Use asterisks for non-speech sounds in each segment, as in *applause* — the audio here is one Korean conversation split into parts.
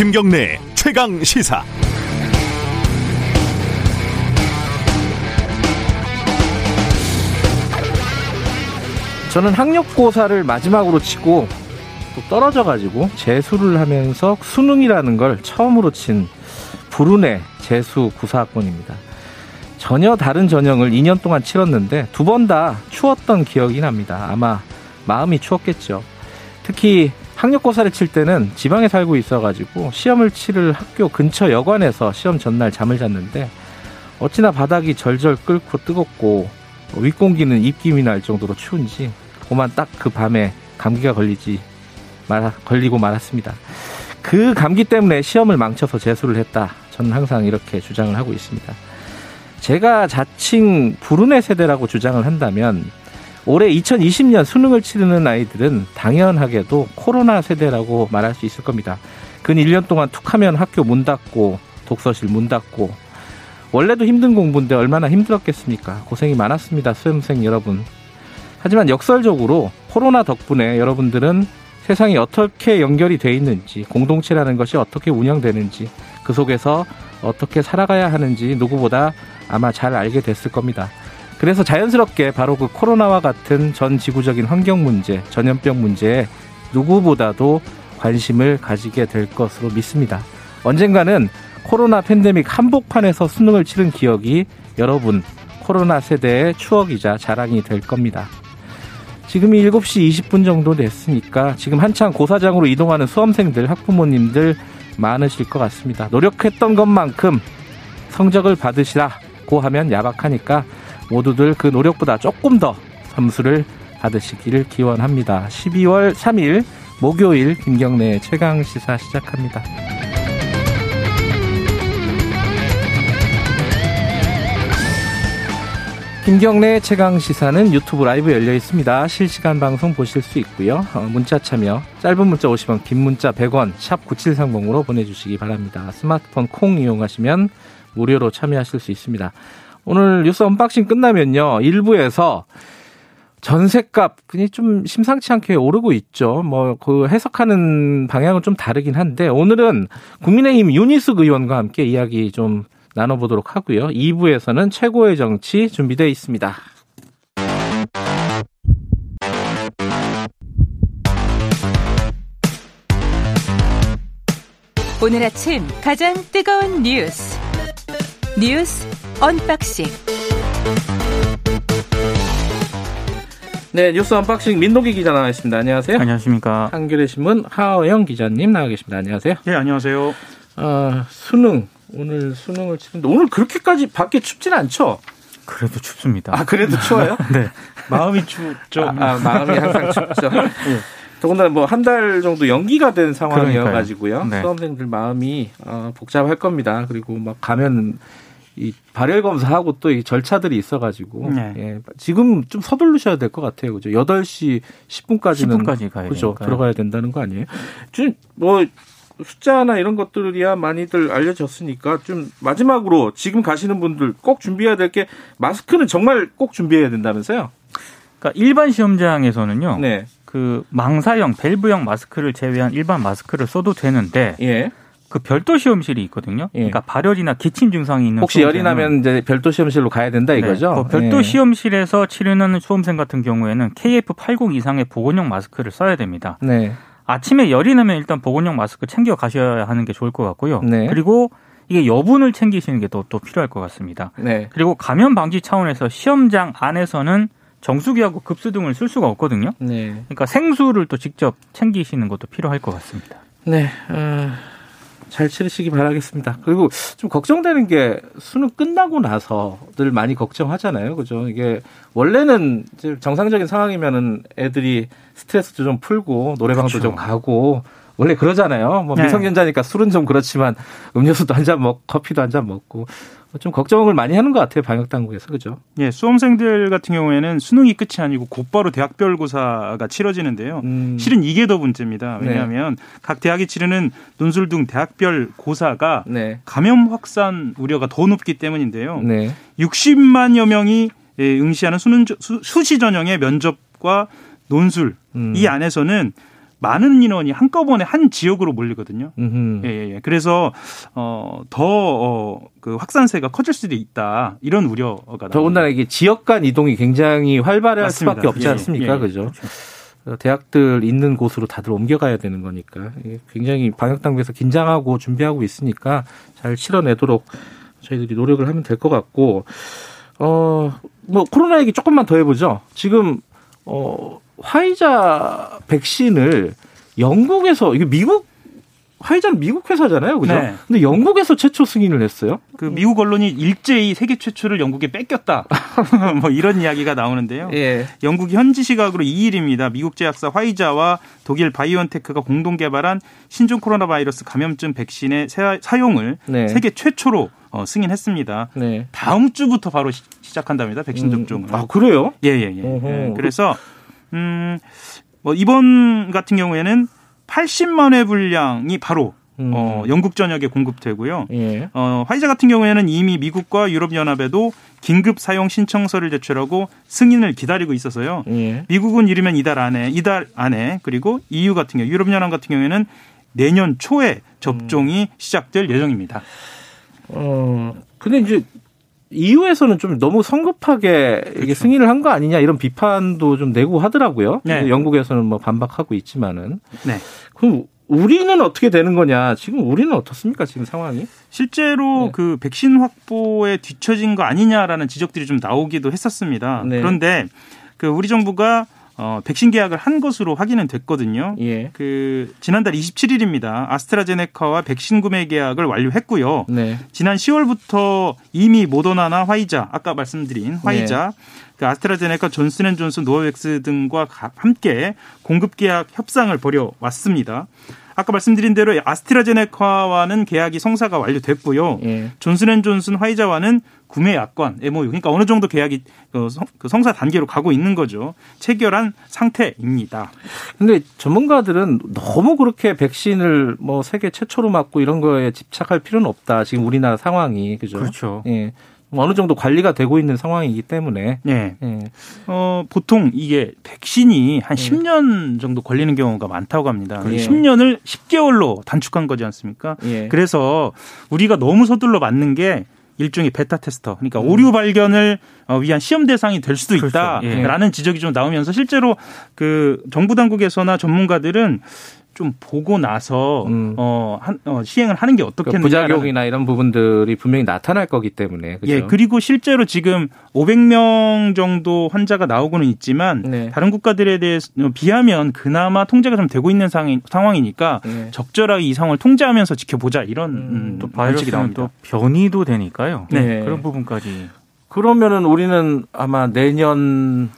김경래 최강 시사. 저는 학력고사를 마지막으로 치고 또 떨어져가지고 재수를 하면서 수능이라는 걸 처음으로 친 불운의 재수 구사학번입니다. 전혀 다른 전형을 2년 동안 치렀는데 두 번 다 추웠던 기억이 납니다. 아마 마음이 추웠겠죠. 특히 학력고사를 칠 때는 지방에 살고 있어가지고 시험을 치를 학교 근처 여관에서 시험 전날 잠을 잤는데 어찌나 바닥이 절절 끓고 뜨겁고 윗공기는 입김이 날 정도로 추운지 고만 딱 그 밤에 감기가 걸리지 말 걸리고 말았습니다. 그 감기 때문에 시험을 망쳐서 재수를 했다. 저는 항상 이렇게 주장을 하고 있습니다. 제가 자칭 불운의 세대라고 주장을 한다면 올해 2020년 수능을 치르는 아이들은 당연하게도 코로나 세대라고 말할 수 있을 겁니다. 근 1년 동안 툭 하면 학교 문 닫고 독서실 문 닫고 원래도 힘든 공부인데 얼마나 힘들었겠습니까? 고생이 많았습니다. 수험생 여러분. 하지만 역설적으로 코로나 덕분에 여러분들은 세상이 어떻게 연결이 돼 있는지, 공동체라는 것이 어떻게 운영되는지, 그 속에서 어떻게 살아가야 하는지 누구보다 아마 잘 알게 됐을 겁니다. 그래서 자연스럽게 바로 그 코로나와 같은 전 지구적인 환경 문제, 전염병 문제에 누구보다도 관심을 가지게 될 것으로 믿습니다. 언젠가는 코로나 팬데믹 한복판에서 수능을 치른 기억이 여러분 코로나 세대의 추억이자 자랑이 될 겁니다. 지금이 7시 20분 정도 됐으니까 지금 한창 고사장으로 이동하는 수험생들, 학부모님들 많으실 것 같습니다. 노력했던 것만큼 성적을 받으시라고 하면 야박하니까 모두들 그 노력보다 조금 더 점수를 받으시기를 기원합니다. 12월 3일 목요일 김경래 최강 시사 시작합니다. 김경래 최강 시사는 유튜브 라이브 열려 있습니다. 실시간 방송 보실 수 있고요. 어, 문자 참여 짧은 문자 50원, 긴 문자 100원, 샵 9730으로 보내주시기 바랍니다. 스마트폰 콩 이용하시면 무료로 참여하실 수 있습니다. 오늘 뉴스 언박싱 끝나면요. 일부에서 전셋값이 좀 심상치 않게 오르고 있죠. 뭐 그 해석하는 방향은 좀 다르긴 한데 오늘은 국민의힘 윤희숙 의원과 함께 이야기 좀 나눠보도록 하고요. 2부에서는 최고의 정치 준비되어 있습니다. 오늘 아침 가장 뜨거운 뉴스 뉴스 언박싱 네, 뉴스 언박싱 민동기 기자 나와 있습니다. 안녕하세요. 안녕하십니까. 한겨레 신문 하어영 기자님 나와 계십니다. 안녕하세요. 네, 안녕하세요. 어, 수능 오늘 수능을 치는데 오늘 그렇게까지 밖에 춥진 않죠? 그래도 춥습니다. 아 그래도 추워요? *laughs* 네. 마음이 춥죠. 아, 아 마음이 항상 춥죠. 네. *laughs* 더군다나 뭐 한 달 정도 연기가 된 상황이어가지고요. 네. 수험생들 마음이 어, 복잡할 겁니다. 그리고 막 가면 이 발열 검사하고 또 이 절차들이 있어가지고 네. 예, 지금 좀 서둘르셔야 될 것 같아요. 그죠? 8시 10분까지는 10분까지 가야 그죠? 들어가야 된다는 거 아니에요? 좀뭐 숫자나 이런 것들이야 많이들 알려졌으니까 좀 마지막으로 지금 가시는 분들 꼭 준비해야 될 게 마스크는 정말 꼭 준비해야 된다면서요? 그러니까 일반 시험장에서는요. 네. 그 망사형 밸브형 마스크를 제외한 일반 마스크를 써도 되는데 예. 그 별도 시험실이 있거든요. 예. 그러니까 발열이나 기침 증상이 있는 혹시 열이 나면 이제 별도 시험실로 가야 된다 네. 이거죠. 네. 그 별도 예. 시험실에서 치르는 수험생 같은 경우에는 KF80 이상의 보건용 마스크를 써야 됩니다. 네. 아침에 열이 나면 일단 보건용 마스크 챙겨 가셔야 하는 게 좋을 것 같고요. 네. 그리고 이게 여분을 챙기시는 게또 또 필요할 것 같습니다. 네. 그리고 감염 방지 차원에서 시험장 안에서는 정수기하고 급수 등을 쓸 수가 없거든요. 네. 그러니까 생수를 또 직접 챙기시는 것도 필요할 것 같습니다. 네. 어, 잘 치르시기 바라겠습니다. 그리고 좀 걱정되는 게 수능 끝나고 나서들 많이 걱정하잖아요. 그죠? 이게 원래는 정상적인 상황이면은 애들이 스트레스도 좀 풀고 노래방도 그렇죠. 좀 가고 원래 그러잖아요. 뭐 네. 미성년자니까 술은 좀 그렇지만 음료수도 한 잔 먹고 커피도 한 잔 먹고 좀 걱정을 많이 하는 것 같아요 방역 당국에서 그죠? 예, 수험생들 같은 경우에는 수능이 끝이 아니고 곧바로 대학별 고사가 치러지는데요. 음. 실은 이게 더 문제입니다. 네. 왜냐하면 각 대학이 치르는 논술 등 대학별 고사가 네. 감염 확산 우려가 더 높기 때문인데요. 네. 60만여 명이 예, 응시하는 수능 수, 수시 전형의 면접과 논술 음. 이 안에서는 많은 인원이 한꺼번에 한 지역으로 몰리거든요. 음흠. 예, 예, 예. 그래서 어 더그 확산세가 커질 수도 있다 이런 우려가. 더군다나 이게 지역 간 이동이 굉장히 활발할 맞습니다. 수밖에 없지 예, 않습니까? 예, 예. 그죠? 어, 대학들 있는 곳으로 다들 옮겨가야 되는 거니까 굉장히 방역 당국에서 긴장하고 준비하고 있으니까 잘 치러내도록 저희들이 노력을 하면 될 것 같고 어 뭐 코로나 얘기 조금만 더 해보죠. 지금 어 화이자 백신을 영국에서 이게 미국 화이자는 미국 회사잖아요, 그죠? 네. 근데 영국에서 최초 승인을 했어요. 그 미국 언론이 일제히 세계 최초를 영국에 뺏겼다. *laughs* 뭐 이런 이야기가 나오는데요. 예. 영국이 현지 시각으로 2일입니다. 미국 제약사 화이자와 독일 바이온테크가 공동 개발한 신종 코로나 바이러스 감염증 백신의 사- 사용을 네. 세계 최초로 어, 승인했습니다. 네. 다음 주부터 바로 시, 시작한답니다. 백신 접종을. 아 그래요? 예, 예, 예. 어허. 예. 그래서 음, 뭐 이번 같은 경우에는 80만 회 분량이 바로 음. 어, 영국 전역에 공급되고요. 예. 어, 화이자 같은 경우에는 이미 미국과 유럽연합에도 긴급 사용 신청서를 제출하고 승인을 기다리고 있어서요. 예. 미국은 이르면 이달 안에 이달 안에 그리고 EU 같은 경우 유럽연합 같은 경우에는 내년 초에 접종이 시작될 예정입니다. 어 근데 이제 EU에서는 좀 너무 성급하게 이게 그렇죠. 승인을 한 거 아니냐 이런 비판도 좀 내고 하더라고요. 네. 영국에서는 뭐 반박하고 있지만은 네. 그럼 우리는 어떻게 되는 거냐? 지금 우리는 어떻습니까? 지금 상황이? 실제로 네. 그 백신 확보에 뒤처진 거 아니냐라는 지적들이 좀 나오기도 했었습니다. 네. 그런데 그 우리 정부가 어, 백신 계약을 한 것으로 확인은 됐거든요. 예. 그 지난달 27일입니다. 아스트라제네카와 백신 구매 계약을 완료했고요. 네. 지난 10월부터 이미 모더나나 화이자 아까 말씀드린 화이자 그 아스트라제네카 존슨앤존슨 노바백스 등과 가- 함께 공급 계약 협상을 벌여 왔습니다. 아까 말씀드린 대로 아스트라제네카와는 계약이 성사가 완료됐고요. 예. 존슨앤존슨 화이자와는 구매 약관 MOU 그러니까 어느 정도 계약이 그 성- 그 성사 단계로 가고 있는 거죠. 체결한 상태입니다. 근데 전문가들은 너무 그렇게 백신을 뭐 세계 최초로 맞고 이런 거에 집착할 필요는 없다. 지금 우리나라 상황이 그죠? 그렇죠. 예. 뭐 어느 정도 관리가 되고 있는 상황이기 때문에 네. 예. 어, 보통 이게 백신이 한 예. 10년 정도 걸리는 경우가 많다고 합니다. 예. 10년을 10개월로 단축한 거지 않습니까? 예. 그래서 우리가 너무 서둘러 맞는 게 일종의 베타 테스터, 그러니까 오류 발견을 어, 위한 시험 대상이 될 수도 그렇죠. 있다라는 지적이 좀 나오면서 실제로 그 정부 당국에서나 전문가들은 좀 보고 나서 음. 어, 한, 어, 시행을 하는 게그 어떻겠느냐. 부작용이나 이런 부분들이 분명히 나타날 거기 때문에 그죠? 예, 그리고 실제로 지금 500명 정도 환자가 나오고는 있지만 네. 다른 국가들에 대해서 비하면 그나마 통제가 좀 되고 있는 상황이, 상황이니까 예. 적절하게 이 상황을 통제하면서 지켜보자 이런 음, 또 원칙이 바이러스는 나옵니다. 또 변이도 되니까요. 네. 그런 부분까지 그러면은 우리는 아마 내년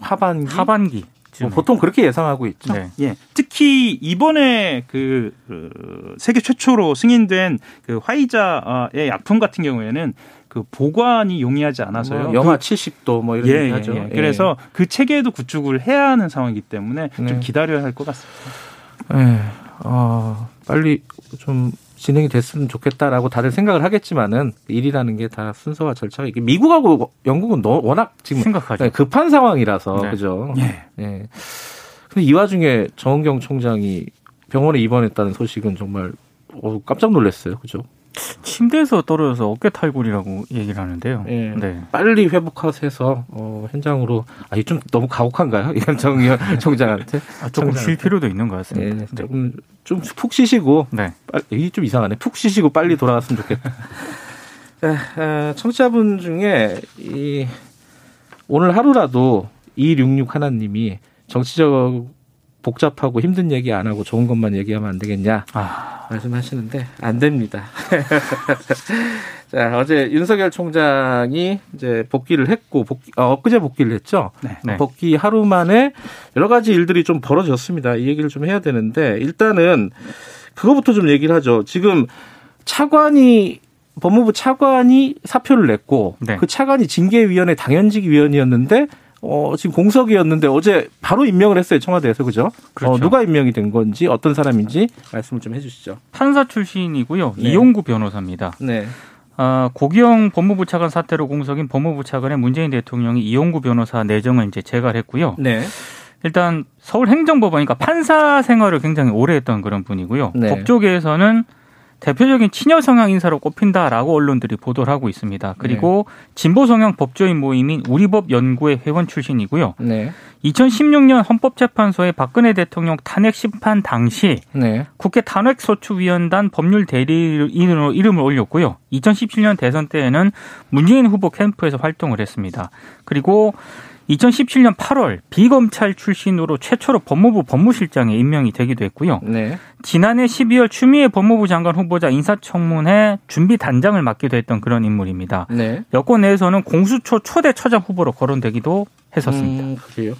하반기 하반기 뭐 보통 그렇게 예상하고 있죠. 네. 예, 특히 이번에 그, 그 세계 최초로 승인된 그 화이자의 약품 같은 경우에는 그 보관이 용이하지 않아서요. 뭐 영하 70도 뭐 이런 예, 얘기 예, 하죠. 예. 그래서 그 체계도 구축을 해야 하는 상황이기 때문에 네. 좀 기다려야 할 것 같습니다. 예, 어, 빨리 좀 진행이 됐으면 좋겠다라고 다들 생각을 하겠지만은 일이라는 게 다 순서와 절차가 이게 미국하고 영국은 너, 워낙 지금 심각하죠. 네, 급한 상황이라서 네. 그죠. 예. 예. 근데 이 와중에 정은경 총장이 병원에 입원했다는 소식은 정말 어, 깜짝 놀랐어요. 그죠? 침대에서 떨어져서 어깨 탈골이라고 얘기를 하는데요. 예. 네. 빨리 회복하셔서 어, 현장으로 아, 이좀 너무 가혹한가요? 이건 정의원 총장한테 아, 조금 쉴 필요도 있는 것 예, 같습니다. 네. 조금 좀 푹 쉬시고 네. 이게 좀 이상하네. 푹 쉬시고 빨리 돌아갔으면 좋겠다. 에, *laughs* 에, 청취자분 중에 이 오늘 하루라도 266 하나님이 정치적 복잡하고 힘든 얘기 안 하고 좋은 것만 얘기하면 안 되겠냐 아, 말씀하시는데 안 됩니다. *laughs* 자 어제 윤석열 총장이 이제 복귀를 했고 복귀, 어, 엊그제 복귀를 했죠. 네. 복귀 하루 만에 여러 가지 일들이 좀 벌어졌습니다. 이 얘기를 좀 해야 되는데 일단은 그거부터 좀 얘기를 하죠. 지금 차관이 법무부 차관이 사표를 냈고 네. 그 차관이 징계위원회 당연직 위원이었는데 어, 지금 공석이었는데 어제 바로 임명을 했어요 청와대에서 그죠? 그렇죠. 어, 누가 임명이 된 건지 어떤 사람인지 말씀을 좀 해주시죠. 판사 출신이고요. 네. 이용구 변호사입니다. 네. 아, 고기영 법무부 차관 사태로 공석인 법무부 차관의 문재인 대통령이 이용구 변호사 내정을 이제 재갈했고요. 네. 일단 서울행정법원이니까 판사 생활을 굉장히 오래 했던 그런 분이고요. 네. 법조계에서는 대표적인 친여 성향 인사로 꼽힌다라고 언론들이 보도를 하고 있습니다. 그리고 진보 성향 법조인 모임인 우리법 연구회 회원 출신이고요. 네. 2016년 헌법재판소의 박근혜 대통령 탄핵 심판 당시 네. 국회 탄핵소추위원단 법률 대리인으로 이름을 올렸고요. 2017년 대선 때에는 문재인 후보 캠프에서 활동을 했습니다. 그리고 2017년 8월 비검찰 출신으로 최초로 법무부 법무실장에 임명이 되기도 했고요. 네. 지난해 12월 추미애 법무부 장관 후보자 인사청문회 준비 단장을 맡기도 했던 그런 인물입니다. 네. 여권 내에서는 공수처 초대 처장 후보로 거론되기도 했었습니다. 음, 그래요.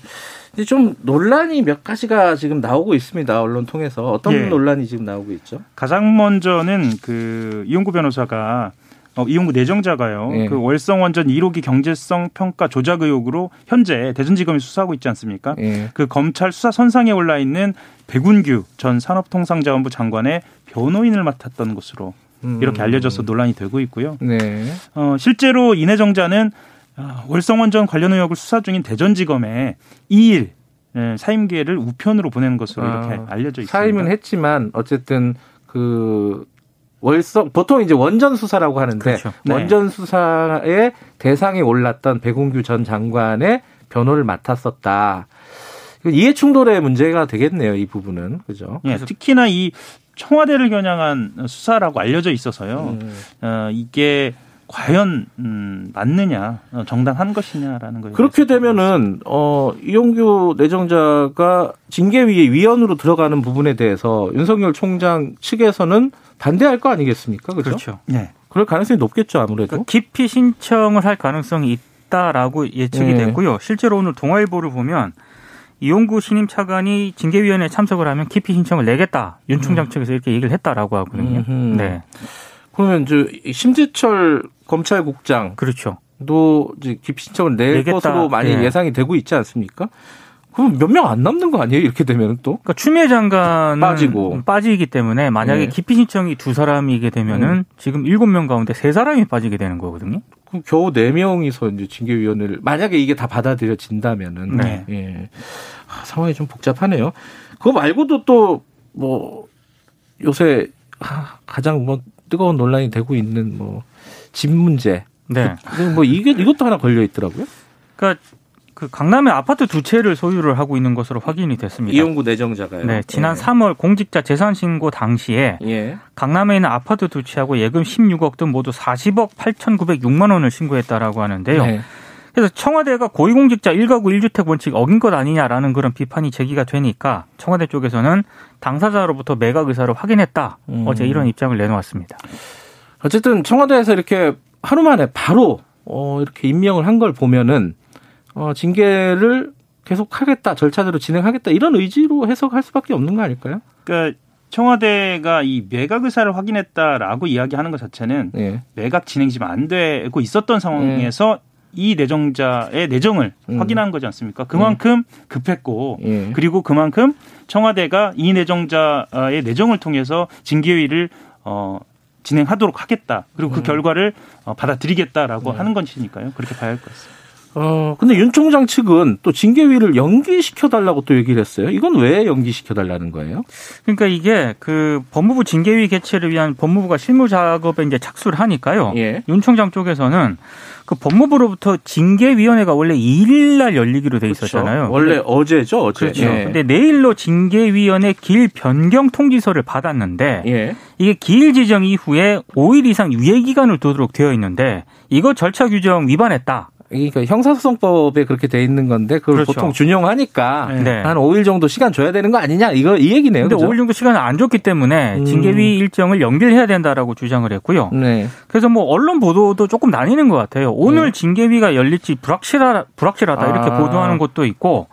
근데 좀 논란이 몇 가지가 지금 나오고 있습니다. 언론 통해서 어떤 예. 논란이 지금 나오고 있죠? 가장 먼저는 그 이용구 변호사가 어, 이용구 내정자가요. 예. 그 월성 원전 1호기 경제성 평가 조작 의혹으로 현재 대전지검이 수사하고 있지 않습니까? 예. 그 검찰 수사 선상에 올라 있는 백운규 전 산업통상자원부 장관의 변호인을 맡았던 것으로 음. 이렇게 알려져서 논란이 되고 있고요. 네. 어, 실제로 이 내정자는 어, 월성 원전 관련 의혹을 수사 중인 대전지검에 2일 예, 사임 기회를 우편으로 보내는 것으로 이렇게 아, 알려져 있습니다. 사임은 했지만 어쨌든 그 월성 보통 이제 원전 수사라고 하는데 그렇죠. 네. 원전 수사의 대상에 올랐던 백운규 전 장관의 변호를 맡았었다. 이해 충돌의 문제가 되겠네요. 이 부분은 그죠? 예, 특히나 이 청와대를 겨냥한 수사라고 알려져 있어서요. 음. 어, 이게 과연 음, 맞느냐, 어, 정당한 것이냐라는 거예요. 그렇게 되면은 어 이용규 내정자가 징계위의 위원으로 들어가는 부분에 대해서 윤석열 총장 측에서는 반대할 거 아니겠습니까? 그죠? 그렇죠. 예. 그럴 가능성이 높겠죠, 아무래도. 그러니까 깊이 신청을 할 가능성이 있다라고 예측이 네. 됐고요. 실제로 오늘 동아일보를 보면 이용구 신임 차관이 징계위원회에 참석을 하면 깊이 신청을 내겠다. 윤 총장 측에서 이렇게 얘기를 했다라고 하거든요. 음흠. 네, 그러면 이제 심재철 검찰국장도 그렇죠. 이제 기피 신청을 낼 내겠다. 것으로 많이 예. 예상이 되고 있지 않습니까? 그럼 몇 명 안 남는 거 아니에요? 이렇게 되면 또? 그러니까 추미애 장관은 빠지고. 빠지기 때문에 만약에 네. 기피 신청이 두 사람이게 되면은 음. 지금 일곱 명 가운데 세 사람이 빠지게 되는 거거든요. 그럼 겨우 네 명이서 이제 징계위원회를 만약에 이게 다 받아들여진다면은 네. 예. 아, 상황이 좀 복잡하네요. 그거 말고도 또 뭐 요새 아, 가장 뭐 뜨거운 논란이 되고 있는 뭐 집 문제. 네. 뭐 이게 이것도 하나 걸려 있더라고요. 그러니까 그 강남에 아파트 두 채를 소유를 하고 있는 것으로 확인이 됐습니다. 이용구 내정자가요. 네, 지난 예. 3월 공직자 재산 신고 당시에 예. 강남에 있는 아파트 두 채하고 예금 16억 등 모두 40억 8,906만 원을 신고했다라고 하는데요. 네. 그래서 청와대가 고위공직자 1가구 1주택 원칙 어긴 것 아니냐라는 그런 비판이 제기가 되니까 청와대 쪽에서는 당사자로부터 매각 의사를 확인했다. 음. 어제 이런 입장을 내놓았습니다. 어쨌든 청와대에서 이렇게 하루 만에 바로 어 이렇게 임명을 한 걸 보면은 어 징계를 계속 하겠다 절차대로 진행하겠다 이런 의지로 해석할 수밖에 없는 거 아닐까요? 그러니까 청와대가 이 매각 의사를 확인했다라고 이야기하는 것 자체는 예. 매각 진행이 지금 안 되고 있었던 상황에서 이 내정자의 내정을 음. 확인한 거지 않습니까? 그만큼 급했고 예. 그리고 그만큼 청와대가 이 내정자의 내정을 통해서 징계위를 어, 진행하도록 하겠다. 그리고 그 결과를 어, 받아들이겠다라고 하는 것이니까요. 그렇게 봐야 할 것 같습니다. 어 근데 윤 총장 측은 또 징계위를 연기시켜 달라고 또 얘기를 했어요. 이건 왜 연기시켜 달라는 거예요? 그러니까 이게 그 법무부 징계위 개최를 위한 법무부가 실무 작업에 이제 착수를 하니까요. 예. 윤 총장 쪽에서는 그 법무부로부터 징계위원회가 원래 2일 날 열리기로 돼 있었잖아요. 그렇죠. 원래 어제죠, 어제. 그렇죠. 예. 근데 내일로 징계위원회 길 변경 통지서를 받았는데 예. 이게 기일 지정 이후에 5일 이상 유예 기간을 두도록 되어 있는데 이거 절차 규정 위반했다. 그러니까 형사소송법에 그렇게 돼 있는 건데 그걸 그렇죠. 보통 준용하니까 네. 한 5일 정도 시간 줘야 되는 거 아니냐 이거 이 얘기네요. 근데 그죠? 5일 정도 시간을 안 줬기 때문에 음. 징계위 일정을 연결해야 된다라고 주장을 했고요. 네. 그래서 뭐 언론 보도도 조금 나뉘는 것 같아요. 오늘 네. 징계위가 열릴지 불확실하, 불확실하다 이렇게 아. 보도하는 것도 있고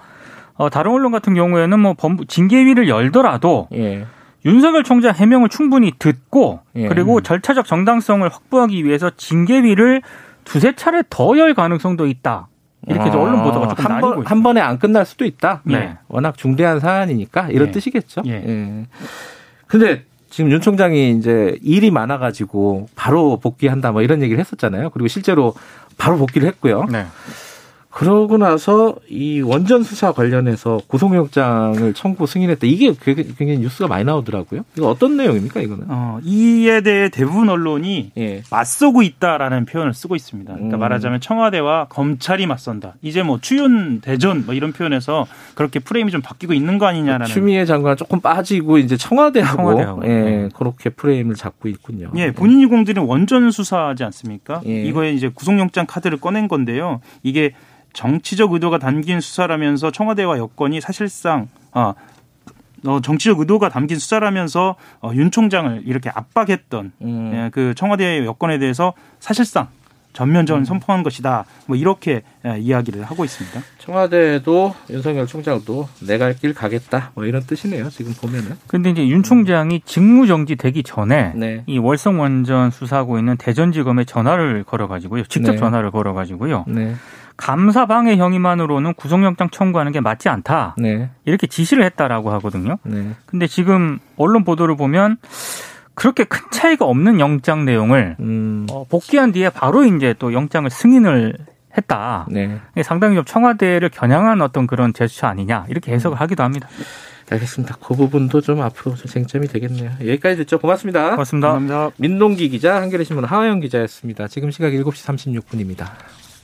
어, 다른 언론 같은 경우에는 뭐 법무- 징계위를 열더라도 예. 윤석열 총장 해명을 충분히 듣고 예. 그리고 절차적 정당성을 확보하기 위해서 징계위를 두세 차례 더 열 가능성도 있다. 이렇게 좀 언론 보도가 조금 아, 한, 번. 한 번에 안 끝날 수도 있다. 네. 워낙 중대한 사안이니까 이런 예. 뜻이겠죠. 예. 예. 근데 지금 윤 총장이 이제 일이 많아가지고 바로 복귀한다 뭐 이런 얘기를 했었잖아요. 그리고 실제로 바로 복귀를 했고요. 네. 그러고 나서 이 원전 수사 관련해서 구속영장을 청구 승인했다. 이게 굉장히 굉장히 뉴스가 많이 나오더라고요. 이거 어떤 내용입니까, 이거는? 어, 이에 대해 대부분 언론이 예. 맞서고 있다라는 표현을 쓰고 있습니다. 그러니까 음. 말하자면 청와대와 검찰이 맞선다. 이제 뭐 추윤 대전 뭐 이런 표현에서 그렇게 프레임이 좀 바뀌고 있는 거 아니냐라는. 추미애 장관 조금 빠지고 이제 청와대하고, 청와대하고. 예, 네. 그렇게 프레임을 잡고 있군요. 예, 본인이 공들인 원전 수사하지 않습니까? 예. 이거에 이제 구속영장 카드를 꺼낸 건데요. 이게 정치적 의도가 담긴 수사라면서 청와대와 여권이 사실상 아, 어, 정치적 의도가 담긴 수사라면서 어, 윤 총장을 이렇게 압박했던 음. 예, 그 청와대 여권에 대해서 사실상 전면전을 음. 선포한 것이다. 뭐 이렇게 예, 이야기를 하고 있습니다. 청와대도 윤석열 총장도 내갈길 가겠다. 뭐 이런 뜻이네요. 지금 보면은. 근데 이제 윤 총장이 직무 정지 되기 전에 네. 이 월성 원전 수사하고 있는 대전지검에 전화를 걸어 가지고요. 직접 네. 전화를 걸어 가지고요. 네. 감사 방해 혐의만으로는 구속영장 청구하는 게 맞지 않다. 네. 이렇게 지시를 했다라고 하거든요. 네. 근데 지금 언론 보도를 보면 그렇게 큰 차이가 없는 영장 내용을 음. 어, 복귀한 뒤에 바로 이제 또 영장을 승인을 했다. 네. 상당히 좀 청와대를 겨냥한 어떤 그런 제스처 아니냐 이렇게 해석을 하기도 합니다. 알겠습니다. 그 부분도 좀 앞으로 좀 쟁점이 되겠네요. 여기까지 듣죠. 고맙습니다. 고맙습니다. 감사합니다. 민동기 기자, 한겨레신문 하화영 기자였습니다. 지금 시각 7시 36분입니다.